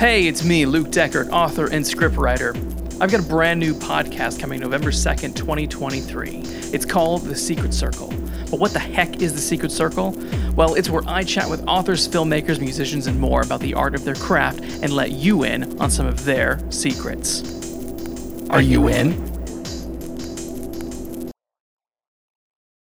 Hey, it's me, Luke Deckard, author and scriptwriter. I've got a brand new podcast coming November 2nd, 2023. It's called The Secret Circle. But what the heck is The Secret Circle? Well, it's where I chat with authors, filmmakers, musicians, and more about the art of their craft and let you in on some of their secrets. Are you in?